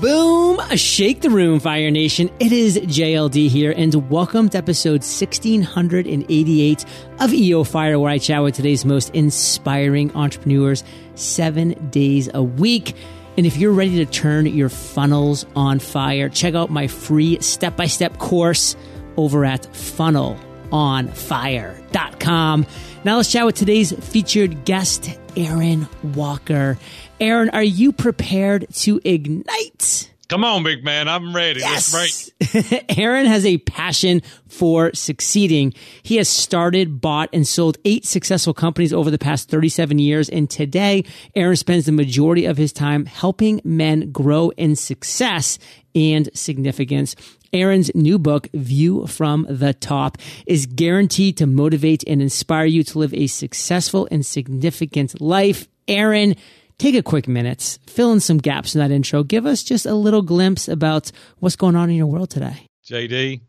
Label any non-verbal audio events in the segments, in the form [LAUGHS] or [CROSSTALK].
Boom! Shake the room, Fire Nation. It is JLD here, and welcome to episode 1688 of EO Fire, where I chat with today's most inspiring entrepreneurs seven days a week. And if you're ready to turn your funnels on fire, check out my free step by step course over at funnelonfire.com. Now let's chat with today's featured guest, Aaron Walker. Aaron, are you prepared to ignite? Come on, big man. I'm ready. Yes. Let's break. [LAUGHS] Aaron has a passion for succeeding. He has started, bought, and sold eight successful companies over the past 37 years. And today, Aaron spends the majority of his time helping men grow in success and significance. Aaron's new book, View from the Top, is guaranteed to motivate and inspire you to live a successful and significant life. Aaron, take a quick minute, fill in some gaps in that intro. Give us just a little glimpse about what's going on in your world today. JD,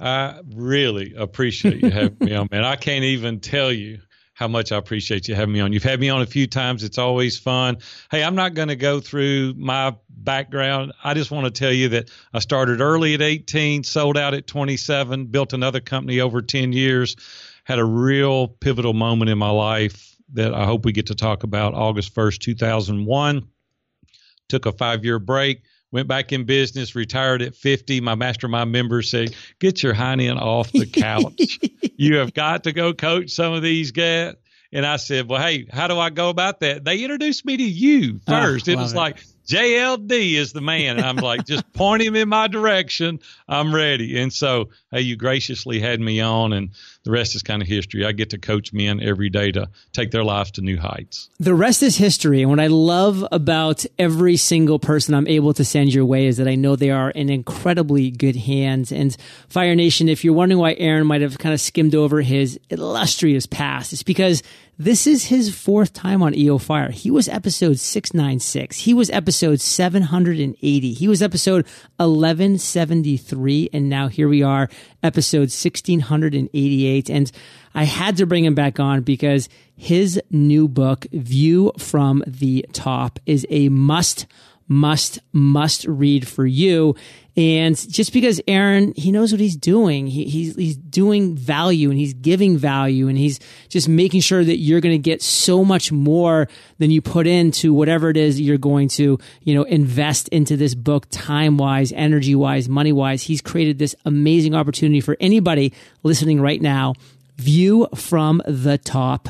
I really appreciate you having me on, man. I can't even tell you how much I appreciate you having me on. You've had me on a few times. It's always fun. Hey, I'm not going to go through my background. I just want to tell you that I started early at 18, sold out at 27, built another company over 10 years, had a real pivotal moment in my life that I hope we get to talk about August 1st, 2001. Took a five year break, went back in business, retired at 50. My mastermind members say, Get your hind end off the couch. [LAUGHS] you have got to go coach some of these guys. And I said, Well, hey, how do I go about that? They introduced me to you ah, first. Oh, it was it. like, JLD is the man. And I'm like, [LAUGHS] just point him in my direction. I'm ready. And so, hey, you graciously had me on, and the rest is kind of history. I get to coach men every day to take their lives to new heights. The rest is history. And what I love about every single person I'm able to send your way is that I know they are in incredibly good hands. And Fire Nation, if you're wondering why Aaron might have kind of skimmed over his illustrious past, it's because this is his fourth time on EO Fire. He was episode 696. He was episode 780. He was episode 1173. And now here we are, episode 1688. And I had to bring him back on because his new book, View from the Top, is a must must, must read for you. And just because Aaron, he knows what he's doing. He, he's, he's doing value and he's giving value and he's just making sure that you're going to get so much more than you put into whatever it is you're going to, you know, invest into this book time wise, energy wise, money wise. He's created this amazing opportunity for anybody listening right now. View from the top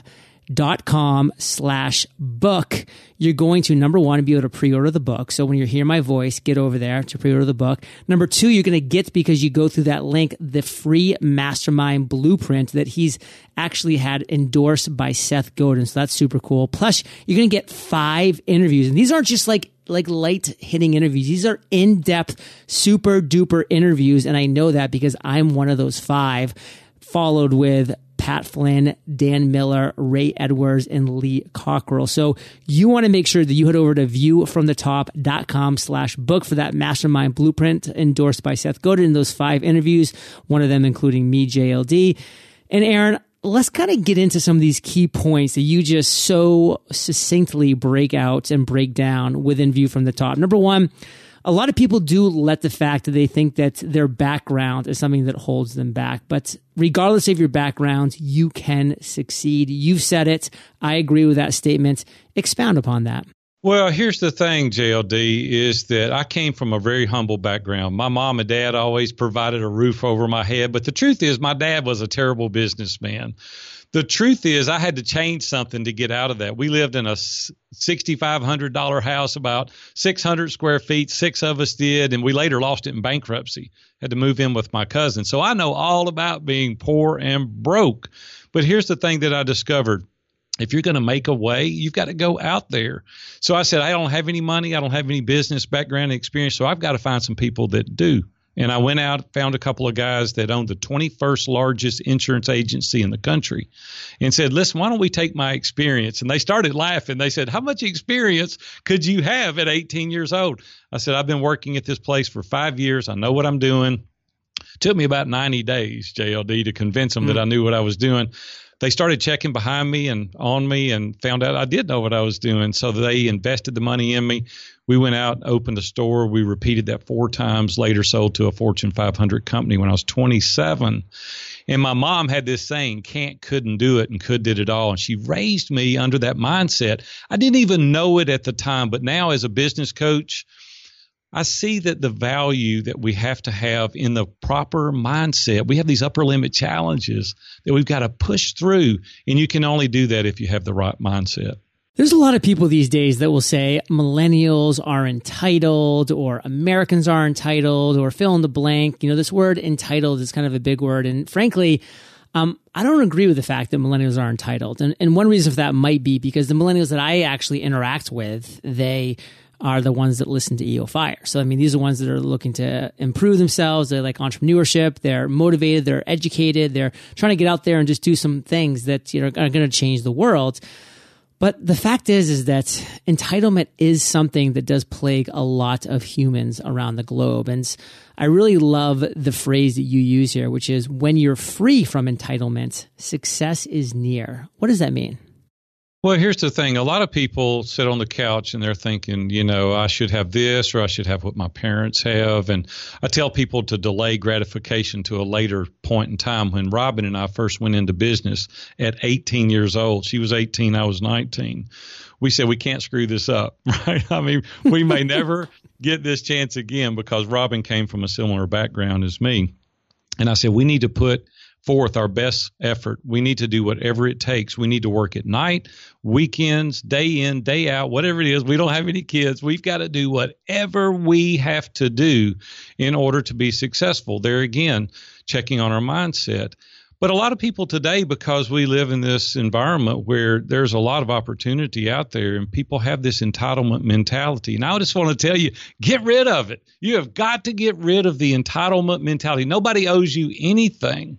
dot com slash book. You're going to number one, be able to pre-order the book. So when you hear my voice, get over there to pre-order the book. Number two, you're going to get because you go through that link, the free mastermind blueprint that he's actually had endorsed by Seth Godin. So that's super cool. Plus you're going to get five interviews and these aren't just like like light hitting interviews. These are in depth, super duper interviews. And I know that because I'm one of those five followed with Pat Flynn, Dan Miller, Ray Edwards, and Lee Cockrell. So you want to make sure that you head over to viewfromthetop.com slash book for that mastermind blueprint endorsed by Seth Godin in those five interviews, one of them including me, JLD. And Aaron, let's kind of get into some of these key points that you just so succinctly break out and break down within View from the Top. Number one, a lot of people do let the fact that they think that their background is something that holds them back. But regardless of your background, you can succeed. You've said it. I agree with that statement. Expound upon that. Well, here's the thing, JLD, is that I came from a very humble background. My mom and dad always provided a roof over my head, but the truth is, my dad was a terrible businessman the truth is I had to change something to get out of that. We lived in a $6,500 house, about 600 square feet. Six of us did, and we later lost it in bankruptcy. Had to move in with my cousin. So I know all about being poor and broke. But here's the thing that I discovered. If you're going to make a way, you've got to go out there. So I said, I don't have any money. I don't have any business background experience. So I've got to find some people that do. And I went out, found a couple of guys that owned the 21st largest insurance agency in the country and said, listen, why don't we take my experience? And they started laughing. They said, how much experience could you have at 18 years old? I said, I've been working at this place for five years. I know what I'm doing. It took me about 90 days, JLD, to convince them mm. that I knew what I was doing they started checking behind me and on me and found out I did know what I was doing. So they invested the money in me. We went out, opened a store. We repeated that four times, later sold to a Fortune 500 company when I was 27. And my mom had this saying, can't, couldn't do it, and could did it all. And she raised me under that mindset. I didn't even know it at the time, but now as a business coach, I see that the value that we have to have in the proper mindset, we have these upper limit challenges that we've got to push through. And you can only do that if you have the right mindset. There's a lot of people these days that will say millennials are entitled or Americans are entitled or fill in the blank. You know, this word entitled is kind of a big word. And frankly, um, I don't agree with the fact that millennials are entitled. And, and one reason for that might be because the millennials that I actually interact with, they are the ones that listen to EO Fire. So, I mean, these are ones that are looking to improve themselves. They like entrepreneurship. They're motivated. They're educated. They're trying to get out there and just do some things that, you know, are going to change the world. But the fact is, is that entitlement is something that does plague a lot of humans around the globe. And I really love the phrase that you use here, which is when you're free from entitlement, success is near. What does that mean? Well, here's the thing. A lot of people sit on the couch and they're thinking, you know, I should have this or I should have what my parents have. And I tell people to delay gratification to a later point in time. When Robin and I first went into business at 18 years old, she was 18, I was 19. We said, we can't screw this up, [LAUGHS] right? I mean, we may [LAUGHS] never get this chance again because Robin came from a similar background as me. And I said, we need to put forth our best effort. We need to do whatever it takes. We need to work at night, weekends, day in, day out, whatever it is. We don't have any kids. We've got to do whatever we have to do in order to be successful. There again, checking on our mindset. But a lot of people today, because we live in this environment where there's a lot of opportunity out there and people have this entitlement mentality. And I just want to tell you, get rid of it. You have got to get rid of the entitlement mentality. Nobody owes you anything.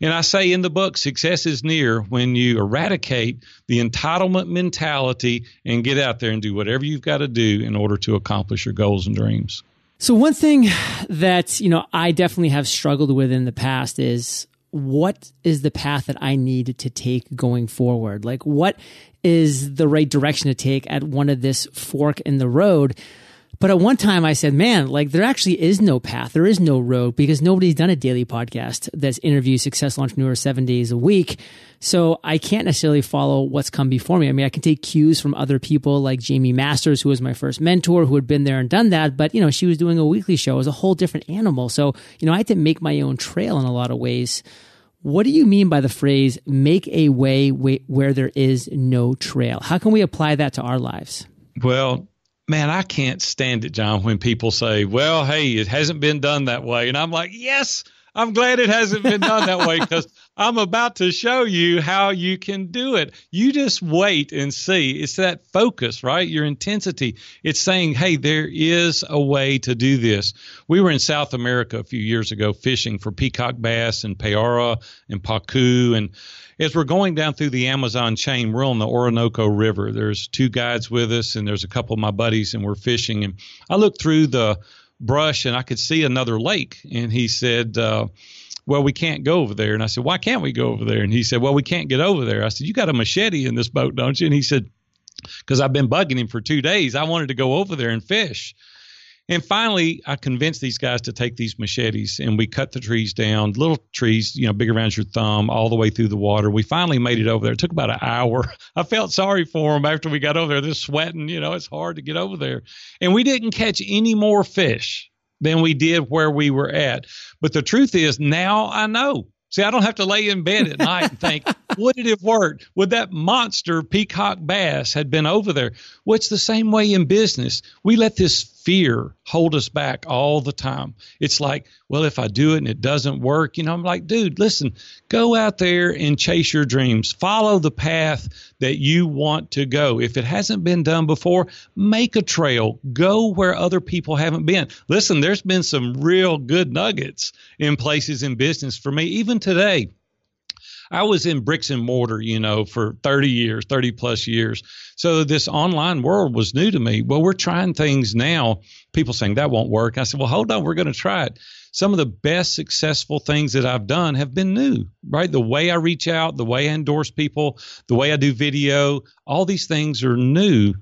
And I say in the book, success is near when you eradicate the entitlement mentality and get out there and do whatever you've got to do in order to accomplish your goals and dreams. So one thing that, you know, I definitely have struggled with in the past is what is the path that I need to take going forward? Like what is the right direction to take at one of this fork in the road? But at one time I said, man, like there actually is no path. There is no road because nobody's done a daily podcast that's interviewed successful entrepreneurs seven days a week. So I can't necessarily follow what's come before me. I mean, I can take cues from other people like Jaime Masters, who was my first mentor, who had been there and done that. But, you know, she was doing a weekly show. Was a whole different animal. So, you know, I had to make my own trail in a lot of ways. What do you mean by the phrase make a way where there is no trail? How can we apply that to our lives? Well, man, I can't stand it, John, when people say, well, hey, it hasn't been done that way. And I'm like, yes, I'm glad it hasn't been done that way because I'm about to show you how you can do it. You just wait and see. It's that focus, right? Your intensity. It's saying, hey, there is a way to do this. We were in South America a few years ago fishing for peacock bass and payara and pacu. And as we're going down through the Amazon chain, we're on the Orinoco River. There's two guides with us, and there's a couple of my buddies, and we're fishing. And I look through the brush and I could see another lake. And he said, uh, well, we can't go over there. And I said, why can't we go over there? And he said, well, we can't get over there. I said, you got a machete in this boat, don't you? And he said, because I've been bugging him for two days. I wanted to go over there and fish. And finally, I convinced these guys to take these machetes and we cut the trees down, little trees, you know, big around your thumb, all the way through the water. We finally made it over there. It took about an hour. [LAUGHS] I felt sorry for them after we got over there. They're sweating, you know, it's hard to get over there. And we didn't catch any more fish than we did where we were at. But the truth is, now I know See, I don't have to lay in bed at night and think, [LAUGHS] would it have worked? Would that monster peacock bass had been over there? Well, it's the same way in business. We let this fear hold us back all the time. It's like, well, if I do it and it doesn't work, you know, I'm like, dude, listen, go out there and chase your dreams. Follow the path that you want to go. If it hasn't been done before, make a trail. Go where other people haven't been. Listen, there's been some real good nuggets in places in business for me, even today. I was in bricks and mortar, you know, for 30 years, 30 plus years. So this online world was new to me. Well, we're trying things now. People saying that won't work. I said, well, hold on, we're going to try it. some of the best successful things that I've done have been new, right? The way I reach out, the way I endorse people, the way I do video, all these things are new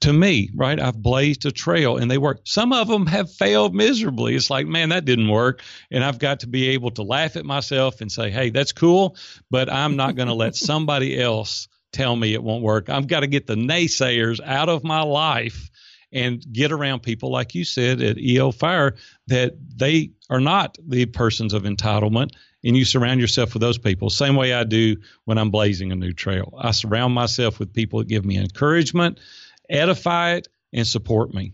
to me, right? I've blazed a trail and they work. Some of them have failed miserably. It's like, man, that didn't work. And I've got to be able to laugh at myself and say, hey, that's cool, but I'm not going to let [LAUGHS] somebody else tell me it won't work. I've got to get the naysayers out of my life and get around people like you said at EO Fire that they are not the persons of entitlement and you surround yourself with those people same way I do when I'm blazing a new trail. I surround myself with people that give me encouragement edify it, and support me.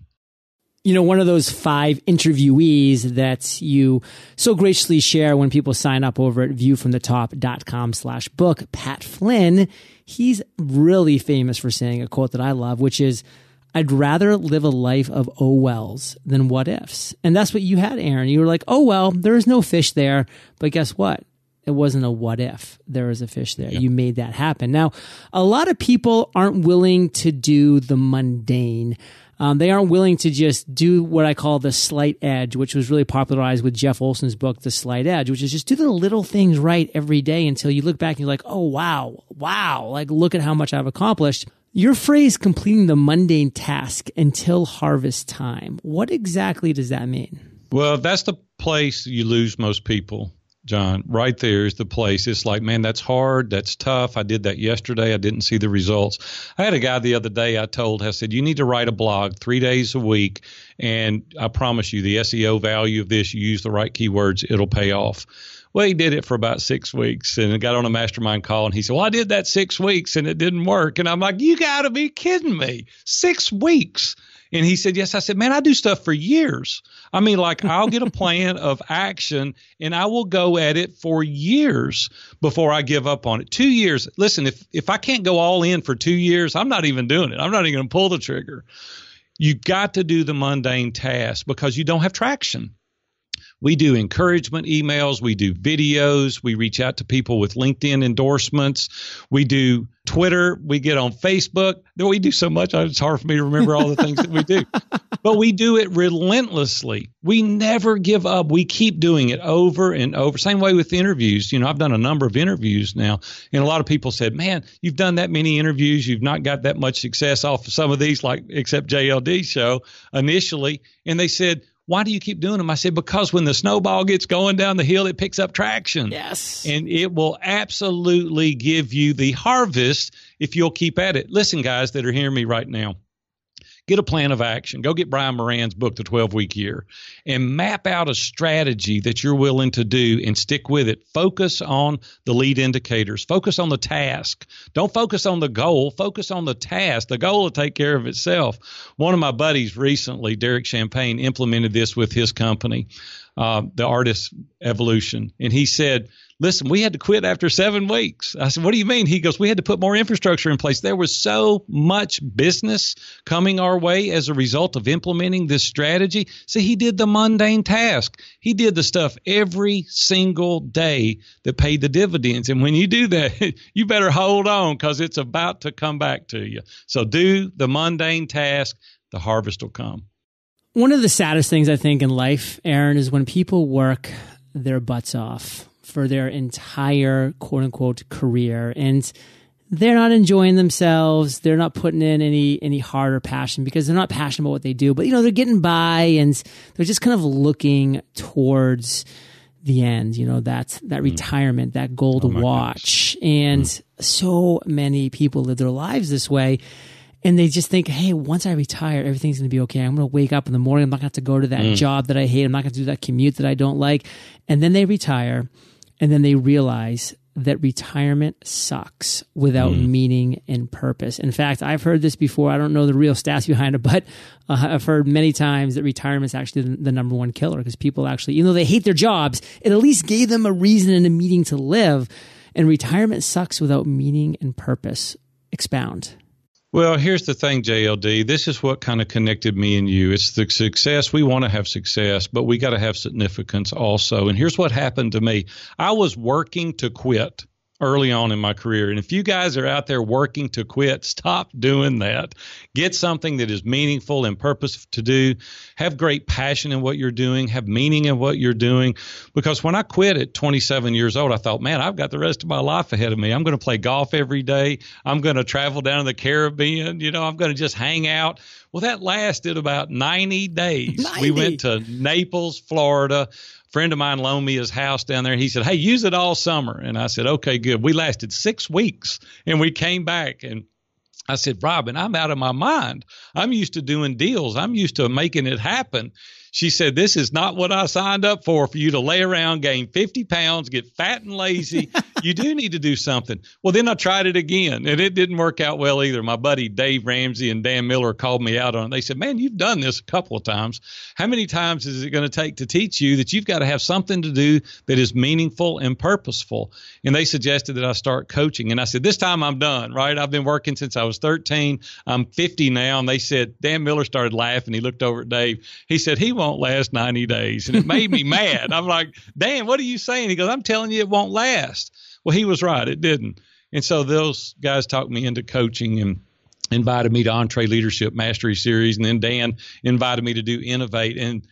You know, one of those five interviewees that you so graciously share when people sign up over at viewfromthetop.com slash book, Pat Flynn, he's really famous for saying a quote that I love, which is, I'd rather live a life of oh wells than what ifs. And that's what you had, Aaron. You were like, oh well, there is no fish there. But guess what? It wasn't a what if there was a fish there. Yeah. You made that happen. Now, a lot of people aren't willing to do the mundane. Um, they aren't willing to just do what I call the slight edge, which was really popularized with Jeff Olson's book, The Slight Edge, which is just do the little things right every day until you look back and you're like, oh, wow, wow, like look at how much I've accomplished. Your phrase, completing the mundane task until harvest time, what exactly does that mean? Well, that's the place you lose most people John, right there is the place. It's like, man, that's hard. That's tough. I did that yesterday. I didn't see the results. I had a guy the other day I told, I said, you need to write a blog three days a week. And I promise you, the SEO value of this, you use the right keywords, it'll pay off. Well, he did it for about six weeks and got on a mastermind call. And he said, Well, I did that six weeks and it didn't work. And I'm like, You got to be kidding me. Six weeks. And he said, Yes. I said, Man, I do stuff for years. I mean, like, I'll get a [LAUGHS] plan of action and I will go at it for years before I give up on it. Two years. Listen, if, if I can't go all in for two years, I'm not even doing it. I'm not even going to pull the trigger. You got to do the mundane task because you don't have traction. We do encouragement emails, we do videos, we reach out to people with LinkedIn endorsements, we do Twitter, we get on Facebook. We do so much, it's hard for me to remember all the things that we do. [LAUGHS] But we do it relentlessly. We never give up. We keep doing it over and over. Same way with interviews. You know, I've done a number of interviews now, and a lot of people said, "Man, you've done that many interviews. You've not got that much success off of some of these, like except JLD show initially." And they said, why do you keep doing them? I said, because when the snowball gets going down the hill, it picks up traction. Yes. And it will absolutely give you the harvest if you'll keep at it. Listen, guys that are hearing me right now, get a plan of action. Go get Brian Moran's book, The 12 Week Year, and map out a strategy that you're willing to do and stick with it. Focus on the lead indicators, focus on the task. Don't focus on the goal, focus on the task. The goal will take care of itself. One of my buddies recently, Derek Champagne, implemented this with his company, uh, the Artist Evolution. And he said, listen, we had to quit after seven weeks. I said, what do you mean? He goes, we had to put more infrastructure in place. There was so much business coming our way as a result of implementing this strategy. So he did the mundane task. He did the stuff every single day that paid the dividends. And when you do that, [LAUGHS] you better hold on because it's about to come back to you. So do the mundane task. The harvest will come. One of the saddest things I think in life, Aaron, is when people work their butts off for their entire quote unquote career and they're not enjoying themselves. They're not putting in any any heart or passion because they're not passionate about what they do. But you know, they're getting by and they're just kind of looking towards the end, you know, that that mm. retirement, that gold oh watch. And mm. so many people live their lives this way. And they just think, hey, once I retire, everything's going to be okay. I'm going to wake up in the morning. I'm not going to have to go to that mm. job that I hate. I'm not going to do that commute that I don't like. And then they retire and then they realize that retirement sucks without mm. meaning and purpose. In fact, I've heard this before. I don't know the real stats behind it, but uh, I've heard many times that retirement is actually the, the number one killer because people actually, even though they hate their jobs, it at least gave them a reason and a meaning to live. And retirement sucks without meaning and purpose. Expound. Well, here's the thing, JLD. This is what kind of connected me and you. It's the success. We want to have success, but we got to have significance also. And here's what happened to me I was working to quit. Early on in my career. And if you guys are out there working to quit, stop doing that. Get something that is meaningful and purpose to do. Have great passion in what you're doing. Have meaning in what you're doing. Because when I quit at 27 years old, I thought, man, I've got the rest of my life ahead of me. I'm going to play golf every day. I'm going to travel down to the Caribbean. You know, I'm going to just hang out. Well, that lasted about 90 days. 90. We went to Naples, Florida friend of mine loaned me his house down there. He said, Hey, use it all summer. And I said, Okay, good. We lasted six weeks and we came back and I said, Robin, I'm out of my mind. I'm used to doing deals. I'm used to making it happen. She said, This is not what I signed up for, for you to lay around, gain 50 pounds, get fat and lazy. [LAUGHS] you do need to do something. Well, then I tried it again, and it didn't work out well either. My buddy Dave Ramsey and Dan Miller called me out on it. They said, Man, you've done this a couple of times. How many times is it going to take to teach you that you've got to have something to do that is meaningful and purposeful? And they suggested that I start coaching. And I said, This time I'm done, right? I've been working since I was 13. I'm 50 now. And they said, Dan Miller started laughing. He looked over at Dave. He said, He won't last 90 days. And it made me [LAUGHS] mad. I'm like, Dan, what are you saying? He goes, I'm telling you it won't last. Well, he was right. It didn't. And so those guys talked me into coaching and invited me to EntreLeadership Mastery Series. And then Dan invited me to do Innovate. And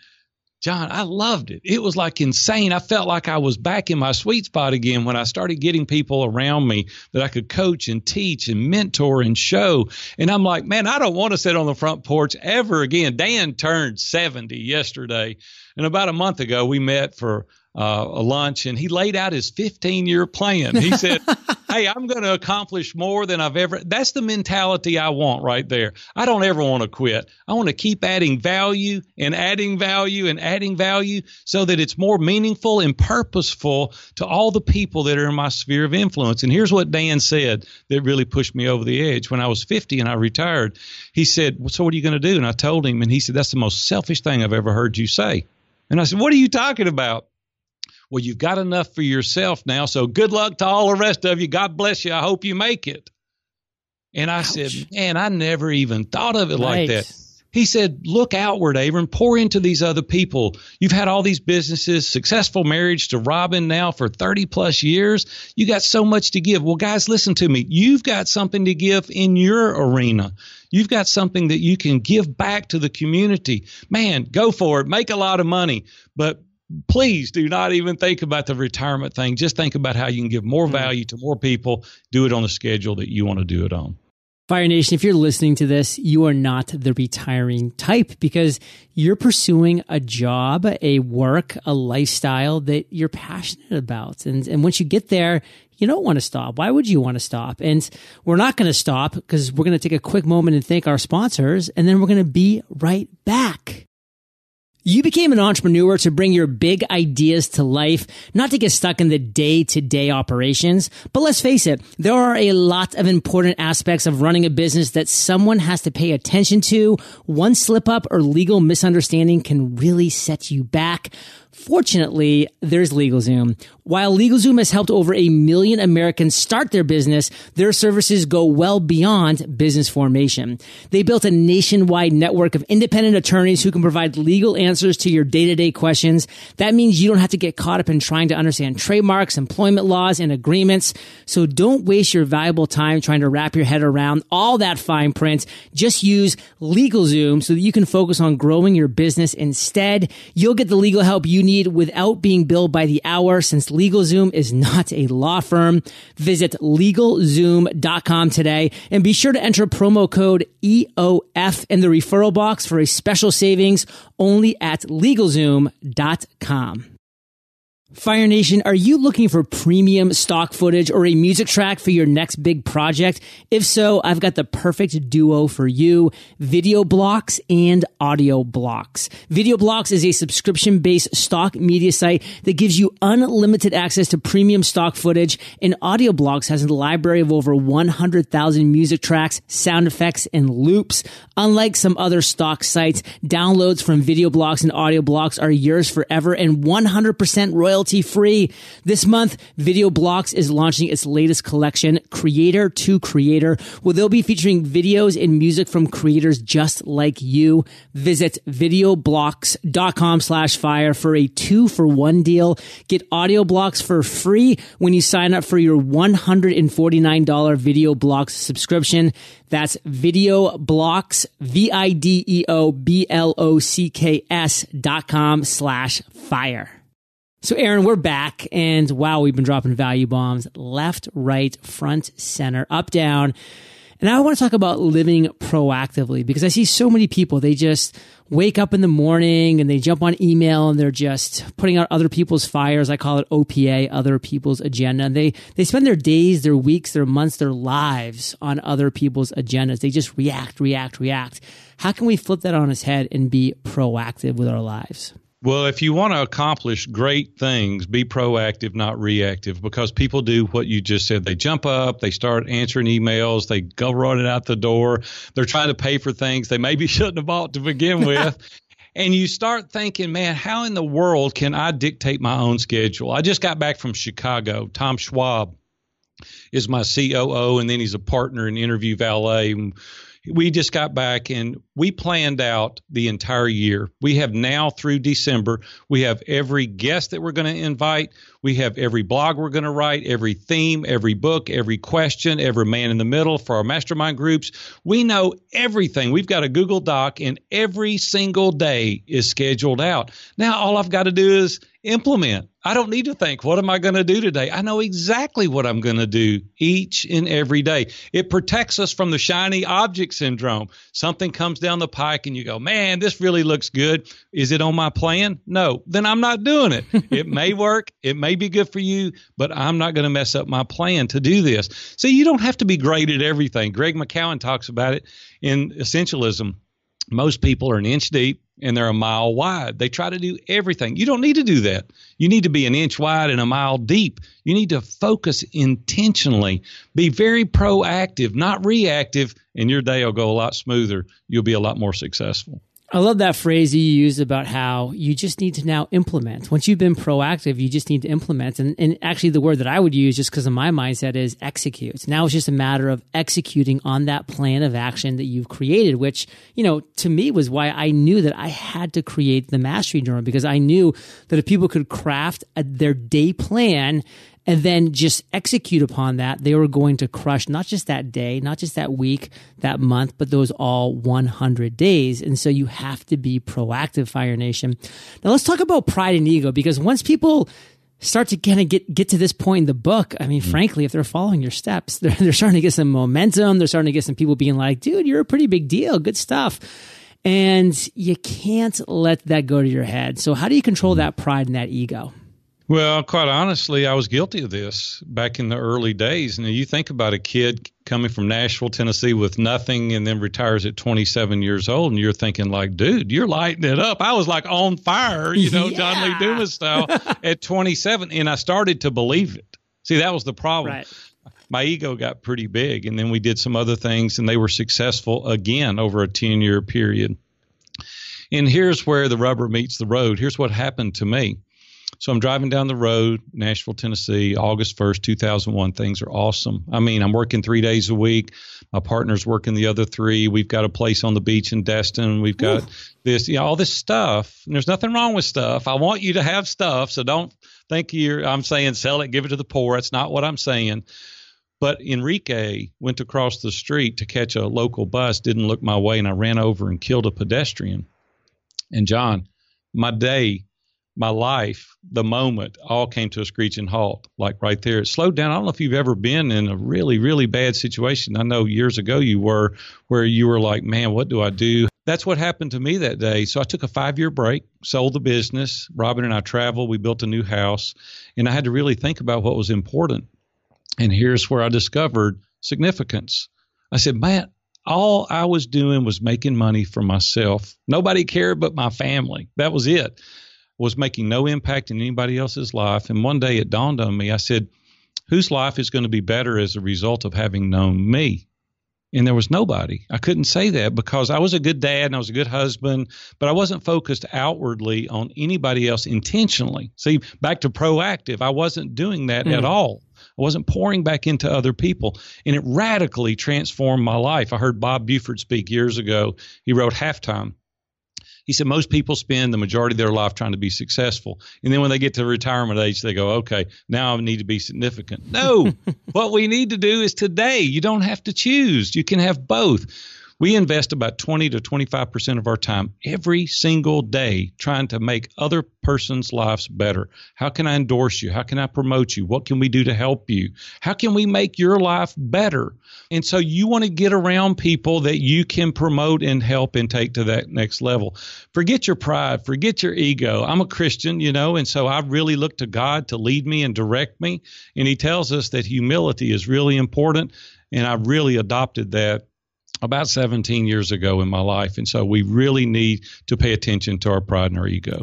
John, I loved it. It was like insane. I felt like I was back in my sweet spot again when I started getting people around me that I could coach and teach and mentor and show. And I'm like, man, I don't want to sit on the front porch ever again. Dan turned 70 yesterday. And about a month ago, we met for uh, a lunch and he laid out his 15 year plan. He said, [LAUGHS] Hey, I'm going to accomplish more than I've ever. That's the mentality I want right there. I don't ever want to quit. I want to keep adding value and adding value and adding value so that it's more meaningful and purposeful to all the people that are in my sphere of influence. And here's what Dan said that really pushed me over the edge. When I was 50 and I retired, he said, well, So what are you going to do? And I told him, and he said, That's the most selfish thing I've ever heard you say. And I said, What are you talking about? Well, you've got enough for yourself now. So good luck to all the rest of you. God bless you. I hope you make it. And I Ouch. said, man, I never even thought of it right. like that. He said, look outward, Abram, pour into these other people. You've had all these businesses, successful marriage to Robin now for 30 plus years. You got so much to give. Well, guys, listen to me. You've got something to give in your arena. You've got something that you can give back to the community. Man, go for it. Make a lot of money. But please do not even think about the retirement thing. Just think about how you can give more mm-hmm. value to more people. Do it on the schedule that you want to do it on. Fire Nation, if you're listening to this, you are not the retiring type because you're pursuing a job, a work, a lifestyle that you're passionate about. And, and once you get there, you don't want to stop. Why would you want to stop? And we're not going to stop because we're going to take a quick moment and thank our sponsors and then we're going to be right back. You became an entrepreneur to bring your big ideas to life, not to get stuck in the day to day operations. But let's face it, there are a lot of important aspects of running a business that someone has to pay attention to. One slip up or legal misunderstanding can really set you back. Fortunately, there's LegalZoom. While LegalZoom has helped over a million Americans start their business, their services go well beyond business formation. They built a nationwide network of independent attorneys who can provide legal answers to your day-to-day questions. That means you don't have to get caught up in trying to understand trademarks, employment laws, and agreements. So don't waste your valuable time trying to wrap your head around all that fine print. Just use LegalZoom so that you can focus on growing your business instead. You'll get the legal help you need without being billed by the hour since LegalZoom is not a law firm. Visit LegalZoom.com today and be sure to enter promo code EOF in the referral box for a special savings only at LegalZoom.com. Fire Nation, are you looking for premium stock footage or a music track for your next big project? If so, I've got the perfect duo for you, Video Blocks and Audio Blocks. Video Blocks is a subscription based stock media site that gives you unlimited access to premium stock footage and Audio Blocks has a library of over 100,000 music tracks, sound effects, and loops. Unlike some other stock sites, downloads from Video Blocks and Audio Blocks are yours forever and 100% royalty royalty free. This month, Video Blocks is launching its latest collection, Creator to Creator, where they'll be featuring videos and music from creators just like you. Visit videoblocks.com slash fire for a two for one deal. Get audio blocks for free when you sign up for your $149 Video Blocks subscription. That's Video Blocks, V-I-D-E-O-B-L-O-C-K-S dot com slash fire. So Aaron, we're back and wow, we've been dropping value bombs left, right, front, center, up, down. And I want to talk about living proactively because I see so many people, they just wake up in the morning and they jump on email and they're just putting out other people's fires. I call it OPA, other people's agenda. And they, they spend their days, their weeks, their months, their lives on other people's agendas. They just react, react, react. How can we flip that on its head and be proactive with our lives? Well, if you want to accomplish great things, be proactive, not reactive, because people do what you just said. They jump up, they start answering emails, they go running out the door, they're trying to pay for things they maybe [LAUGHS] shouldn't have bought to begin [LAUGHS] with. and you start thinking, man, how in the world can I dictate my own schedule? I just got back from Chicago. Tom Schwab is my COO, and then he's a partner in Interview Valet we just got back and we planned out the entire year. We have now through December, we have every guest that we're going to invite. We have every blog we're going to write, every theme, every book, every question, every man in the middle for our mastermind groups. We know everything. We've got a Google Doc and every single day is scheduled out. Now all I've got to do is implement. I don't need to think, what am I going to do today? I know exactly what I'm going to do each and every day. It protects us from the shiny object syndrome. Something comes down the pike and you go, man, this really looks good. Is it on my plan? No, then I'm not doing it. [LAUGHS] it may work. It may be good for you, but I'm not going to mess up my plan to do this. So you don't have to be great at everything. Greg McKeown talks about it in Essentialism most people are an inch deep and they're a mile wide. They try to do everything. You don't need to do that. You need to be an inch wide and a mile deep. You need to focus intentionally. Be very proactive, not reactive, and your day will go a lot smoother. You'll be a lot more successful. I love that phrase you use about how you just need to now implement. Once you've been proactive, you just need to implement. And, and actually, the word that I would use, just because of my mindset, is execute. Now it's just a matter of executing on that plan of action that you've created, which, you know, to me was why I knew that I had to create the mastery journal because I knew that if people could craft a, their day plan and then just execute upon that, they were going to crush not just that day, not just that week, that month, but those all 100 days. And so you have to be proactive, Fire Nation. Now let's talk about pride and ego because once people start to kind of get, get to this point in the book, I mean, mm frankly, if they're following your steps, [LAUGHS] they're, they're starting to get some momentum. They're starting to get some people being like, dude, you're a pretty big deal. Good stuff. And you can't let that go to your head. So how do you control mm that pride and that ego? Well, quite honestly, I was guilty of this back in the early days. And you think about a kid coming from Nashville, Tennessee with nothing and then retires at 27 years old, and you're thinking, like, dude, you're lighting it up. I was like on fire, you know, [LAUGHS] yeah. John Lee Dumas style [LAUGHS] at 27. And I started to believe it. See, that was the problem. Right. My ego got pretty big. And then we did some other things, and they were successful again over a 10 year period. And here's where the rubber meets the road. Here's what happened to me so I'm driving down the road, Nashville, Tennessee, August 1st, 2001. Things are awesome. I mean, I'm working three days a week. My partner's working the other three. We've got a place on the beach in Destin. We've got Ooh. this, you know, all this stuff. And there's nothing wrong with stuff. I want you to have stuff. So don't think you're, I'm saying sell it, give it to the poor. That's not what I'm saying. But Enrique went across the street to catch a local bus, didn't look my way, and I ran over and killed a pedestrian. And John, my day my life, the moment, all came to a screeching halt, like right there. It slowed down. I don't know if you've ever been in a really, really bad situation. I know years ago you were, where you were like, man, what do I do? That's what happened to me that day. So I took a five year break, sold the business. Robin and I traveled. We built a new house, and I had to really think about what was important. And here's where I discovered significance. I said, Matt, all I was doing was making money for myself. Nobody cared but my family. That was it was making no impact in anybody else's life. And one day it dawned on me. I said, whose life is going to be better as a result of having known me? and there was nobody. I couldn't say that because I was a good dad and I was a good husband, but I wasn't focused outwardly on anybody else intentionally. See, back to proactive, I wasn't doing that mm. at all. I wasn't pouring back into other people, and it radically transformed my life. I heard Bob Buford speak years ago. He wrote Halftime. He said most people spend the majority of their life trying to be successful. And then when they get to retirement age, they go, okay, now I need to be significant. No, [LAUGHS] what we need to do is today. You don't have to choose, you can have both. We invest about 20 to 25% of our time every single day trying to make other person's lives better. How can I endorse you? How can I promote you? What can we do to help you? How can we make your life better? And so you want to get around people that you can promote and help and take to that next level. Forget your pride, forget your ego. I'm a Christian, you know, and so I really look to God to lead me and direct me. And He tells us that humility is really important. And I really adopted that about 17 years ago in my life. And so we really need to pay attention to our pride and our ego.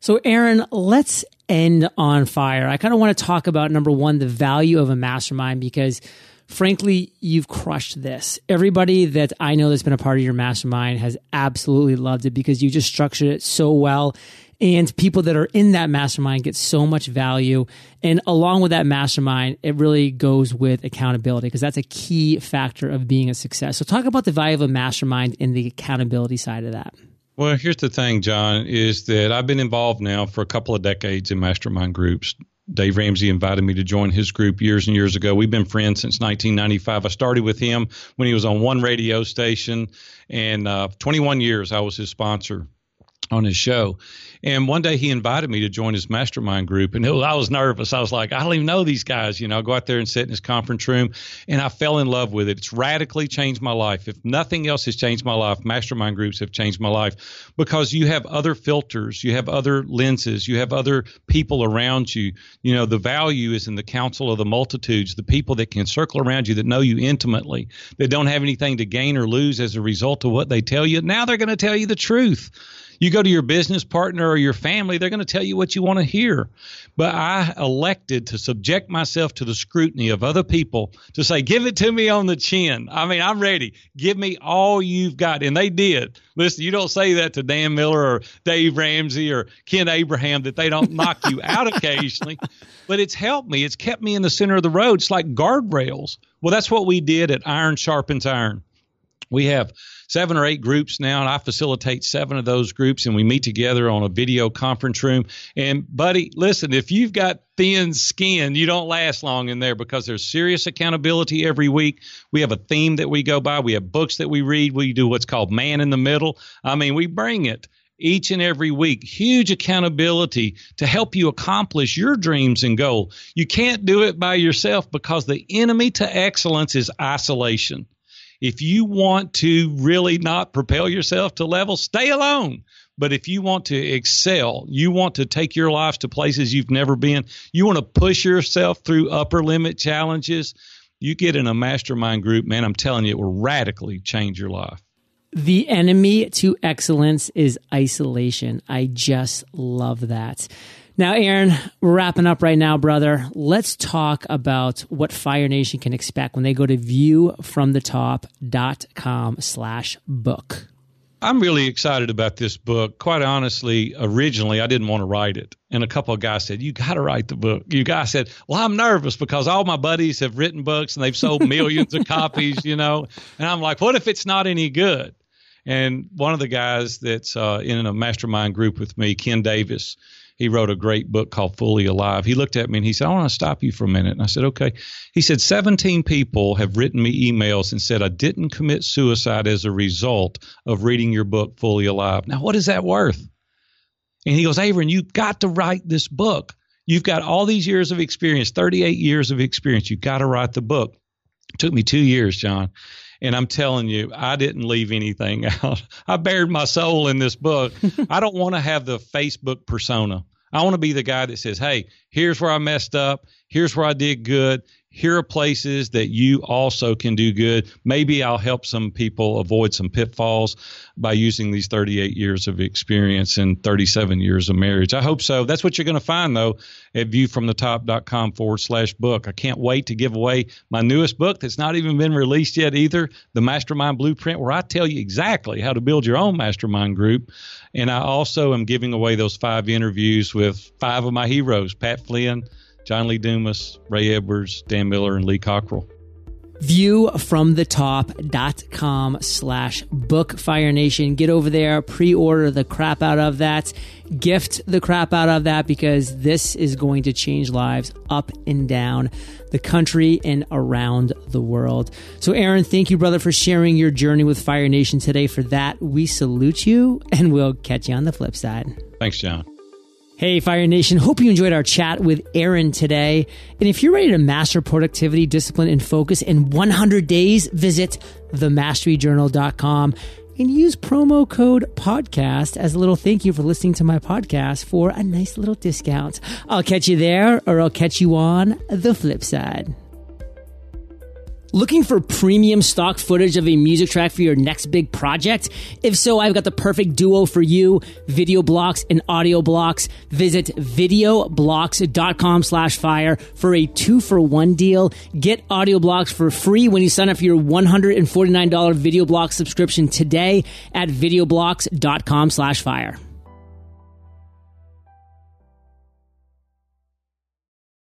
So, Aaron, let's end on fire. I kind of want to talk about number one, the value of a mastermind, because frankly, you've crushed this. Everybody that I know that's been a part of your mastermind has absolutely loved it because you just structured it so well and people that are in that mastermind get so much value. And along with that mastermind, it really goes with accountability because that's a key factor of being a success. So, talk about the value of a mastermind and the accountability side of that. Well, here's the thing, John, is that I've been involved now for a couple of decades in mastermind groups. Dave Ramsey invited me to join his group years and years ago. We've been friends since 1995. I started with him when he was on one radio station, and uh, 21 years I was his sponsor on his show. And one day he invited me to join his mastermind group, and was, I was nervous. I was like, I don't even know these guys. You know, I go out there and sit in his conference room, and I fell in love with it. It's radically changed my life. If nothing else has changed my life, mastermind groups have changed my life because you have other filters, you have other lenses, you have other people around you. You know, the value is in the counsel of the multitudes, the people that can circle around you that know you intimately, that don't have anything to gain or lose as a result of what they tell you. Now they're going to tell you the truth. You go to your business partner or your family, they're going to tell you what you want to hear. But I elected to subject myself to the scrutiny of other people to say, give it to me on the chin. I mean, I'm ready. Give me all you've got. And they did. Listen, you don't say that to Dan Miller or Dave Ramsey or Ken Abraham that they don't knock you [LAUGHS] out occasionally. But it's helped me. It's kept me in the center of the road. It's like guardrails. Well, that's what we did at Iron Sharpens Iron. We have seven or eight groups now, and I facilitate seven of those groups, and we meet together on a video conference room. And, buddy, listen, if you've got thin skin, you don't last long in there because there's serious accountability every week. We have a theme that we go by, we have books that we read, we do what's called man in the middle. I mean, we bring it each and every week. Huge accountability to help you accomplish your dreams and goal. You can't do it by yourself because the enemy to excellence is isolation. If you want to really not propel yourself to level, stay alone. But if you want to excel, you want to take your life to places you've never been, you want to push yourself through upper limit challenges, you get in a mastermind group, man, I'm telling you, it will radically change your life. The enemy to excellence is isolation. I just love that. Now, Aaron, we're wrapping up right now, brother. Let's talk about what Fire Nation can expect when they go to viewfromthetop.com slash book. I'm really excited about this book. Quite honestly, originally I didn't want to write it. And a couple of guys said, You got to write the book. You guys said, Well, I'm nervous because all my buddies have written books and they've sold [LAUGHS] millions of copies, you know. And I'm like, What if it's not any good? And one of the guys that's uh, in a mastermind group with me, Ken Davis, he wrote a great book called Fully Alive. He looked at me and he said, I want to stop you for a minute. And I said, okay. He said, 17 people have written me emails and said, I didn't commit suicide as a result of reading your book, Fully Alive. Now, what is that worth? And he goes, Aaron, you've got to write this book. You've got all these years of experience, 38 years of experience. You've got to write the book. It took me two years, John. And I'm telling you, I didn't leave anything [LAUGHS] out. I bared my soul in this book. [LAUGHS] I don't want to have the Facebook persona. I want to be the guy that says, hey, here's where I messed up. Here's where I did good. Here are places that you also can do good. Maybe I'll help some people avoid some pitfalls by using these 38 years of experience and 37 years of marriage. I hope so. That's what you're going to find though at viewfromthetop.com forward slash book. I can't wait to give away my newest book that's not even been released yet either, The Mastermind Blueprint, where I tell you exactly how to build your own mastermind group. And I also am giving away those five interviews with five of my heroes, Pat Flynn, John Lee Dumas, Ray Edwards, Dan Miller, and Lee Cockrell. Viewfromthetop.com slash book fire nation. Get over there pre-order the crap out of that. Gift the crap out of that because this is going to change lives up and down the country and around the world. So aaron thank you brother for sharing your journey with fire nation today. For that we salute you and we'll catch you on the flip side. Thanks john Hey, Fire Nation. Hope you enjoyed our chat with Aaron today. And if you're ready to master productivity, discipline, and focus in 100 days, visit themasteryjournal.com and use promo code podcast as a little thank you for listening to my podcast for a nice little discount. I'll catch you there or I'll catch you on the flip side. Looking for premium stock footage of a music track for your next big project? If so, I've got the perfect duo for you, video blocks and audio blocks. Visit videoblocks.com slash fire for a two for one deal. Get audio blocks for free when you sign up for your $149 video block subscription today at videoblocks.com slash fire.